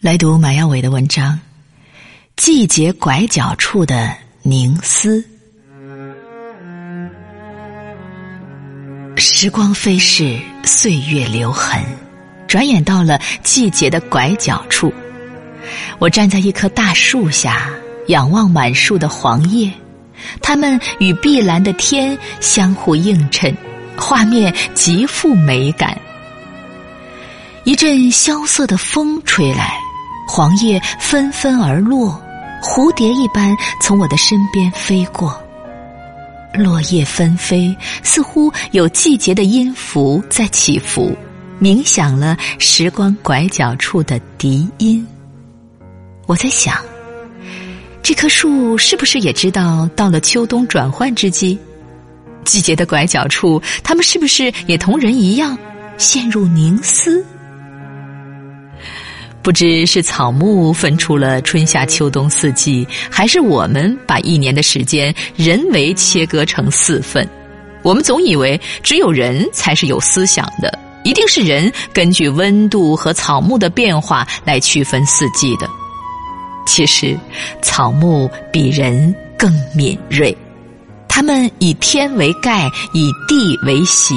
来读马耀伟的文章《季节拐角处的凝思》。时光飞逝，岁月留痕，转眼到了季节的拐角处。我站在一棵大树下，仰望满树的黄叶，它们与碧蓝的天相互映衬，画面极富美感。一阵萧瑟的风吹来。黄叶纷纷而落，蝴蝶一般从我的身边飞过。落叶纷飞，似乎有季节的音符在起伏，冥想了时光拐角处的笛音。我在想，这棵树是不是也知道到了秋冬转换之际？季节的拐角处，它们是不是也同人一样陷入凝思？不知是草木分出了春夏秋冬四季，还是我们把一年的时间人为切割成四份。我们总以为只有人才是有思想的，一定是人根据温度和草木的变化来区分四季的。其实，草木比人更敏锐，他们以天为盖，以地为席，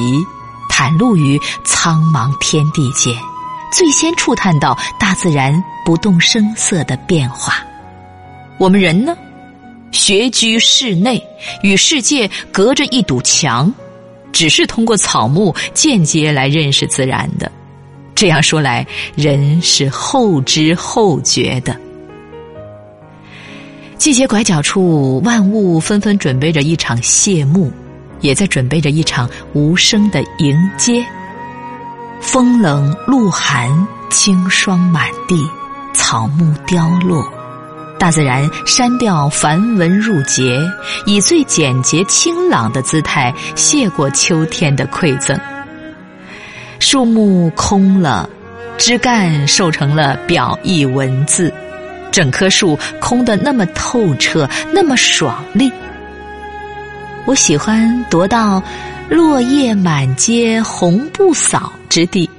袒露于苍茫天地间。最先触探到大自然不动声色的变化，我们人呢，学居室内，与世界隔着一堵墙，只是通过草木间接来认识自然的。这样说来，人是后知后觉的。季节拐角处，万物纷纷准备着一场谢幕，也在准备着一场无声的迎接。风冷露寒，清霜满地，草木凋落，大自然删掉繁文缛节，以最简洁清朗的姿态谢过秋天的馈赠。树木空了，枝干瘦成了表意文字，整棵树空得那么透彻，那么爽利。我喜欢踱到。落叶满街红不扫之地，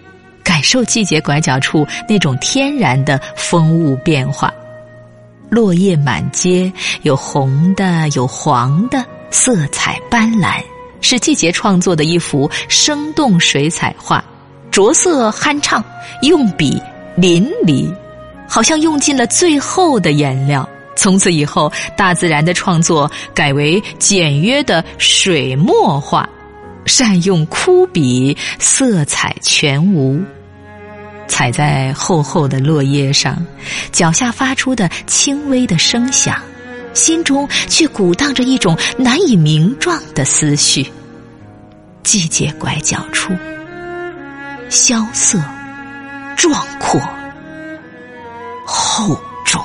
感受季节拐角处那种天然的风物变化。落叶满街，有红的，有黄的，色彩斑斓，是季节创作的一幅生动水彩画。着色酣畅，用笔淋漓，好像用尽了最后的颜料。从此以后，大自然的创作改为简约的水墨画。善用枯笔，色彩全无。踩在厚厚的落叶上，脚下发出的轻微的声响，心中却鼓荡着一种难以名状的思绪。季节拐角处，萧瑟、壮阔、厚重。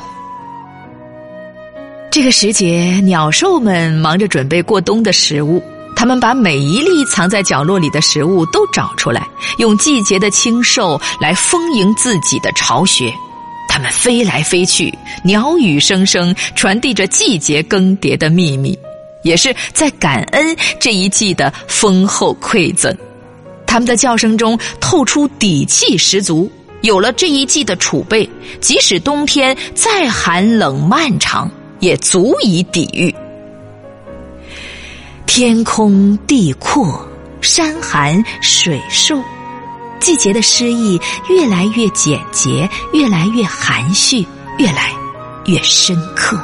这个时节，鸟兽们忙着准备过冬的食物。他们把每一粒藏在角落里的食物都找出来，用季节的清瘦来丰盈自己的巢穴。它们飞来飞去，鸟语声声，传递着季节更迭的秘密，也是在感恩这一季的丰厚馈赠。它们的叫声中透出底气十足。有了这一季的储备，即使冬天再寒冷漫长，也足以抵御。天空地阔，山寒水瘦，季节的诗意越来越简洁，越来越含蓄，越来越深刻。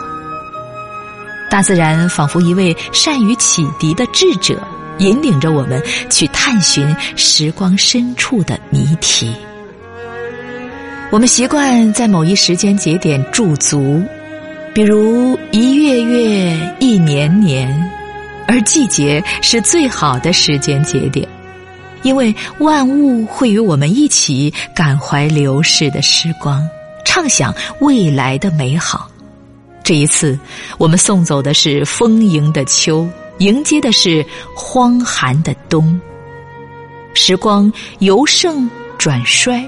大自然仿佛一位善于启迪的智者，引领着我们去探寻时光深处的谜题。我们习惯在某一时间节点驻足，比如一月月，一年年。而季节是最好的时间节点，因为万物会与我们一起感怀流逝的时光，畅想未来的美好。这一次，我们送走的是丰盈的秋，迎接的是荒寒的冬。时光由盛转衰，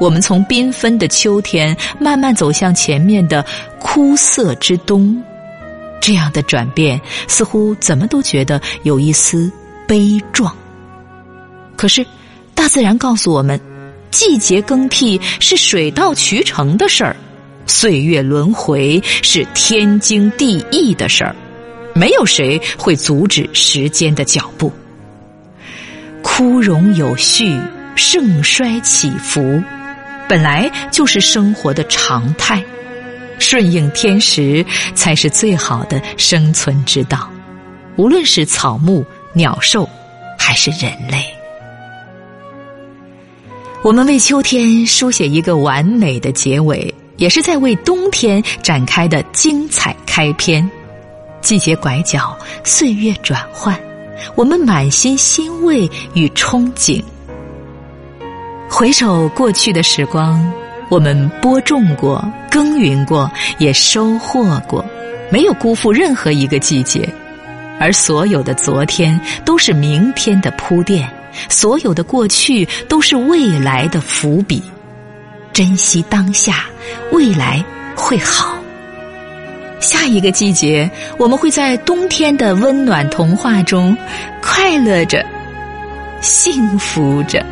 我们从缤纷的秋天慢慢走向前面的枯涩之冬。这样的转变似乎怎么都觉得有一丝悲壮。可是，大自然告诉我们，季节更替是水到渠成的事儿，岁月轮回是天经地义的事儿，没有谁会阻止时间的脚步。枯荣有序，盛衰起伏，本来就是生活的常态，顺应天时才是最好的生存之道。无论是草木、鸟兽，还是人类。我们为秋天书写一个完美的结尾，也是在为冬天展开的精彩开篇。季节拐角，岁月转换，我们满心欣慰与憧憬。回首过去的时光，我们播种过、耕耘过，也收获过，没有辜负任何一个季节。而所有的昨天，都是明天的铺垫。所有的过去都是未来的伏笔，珍惜当下，未来会好。下一个季节，我们会在冬天的温暖童话中快乐着，幸福着。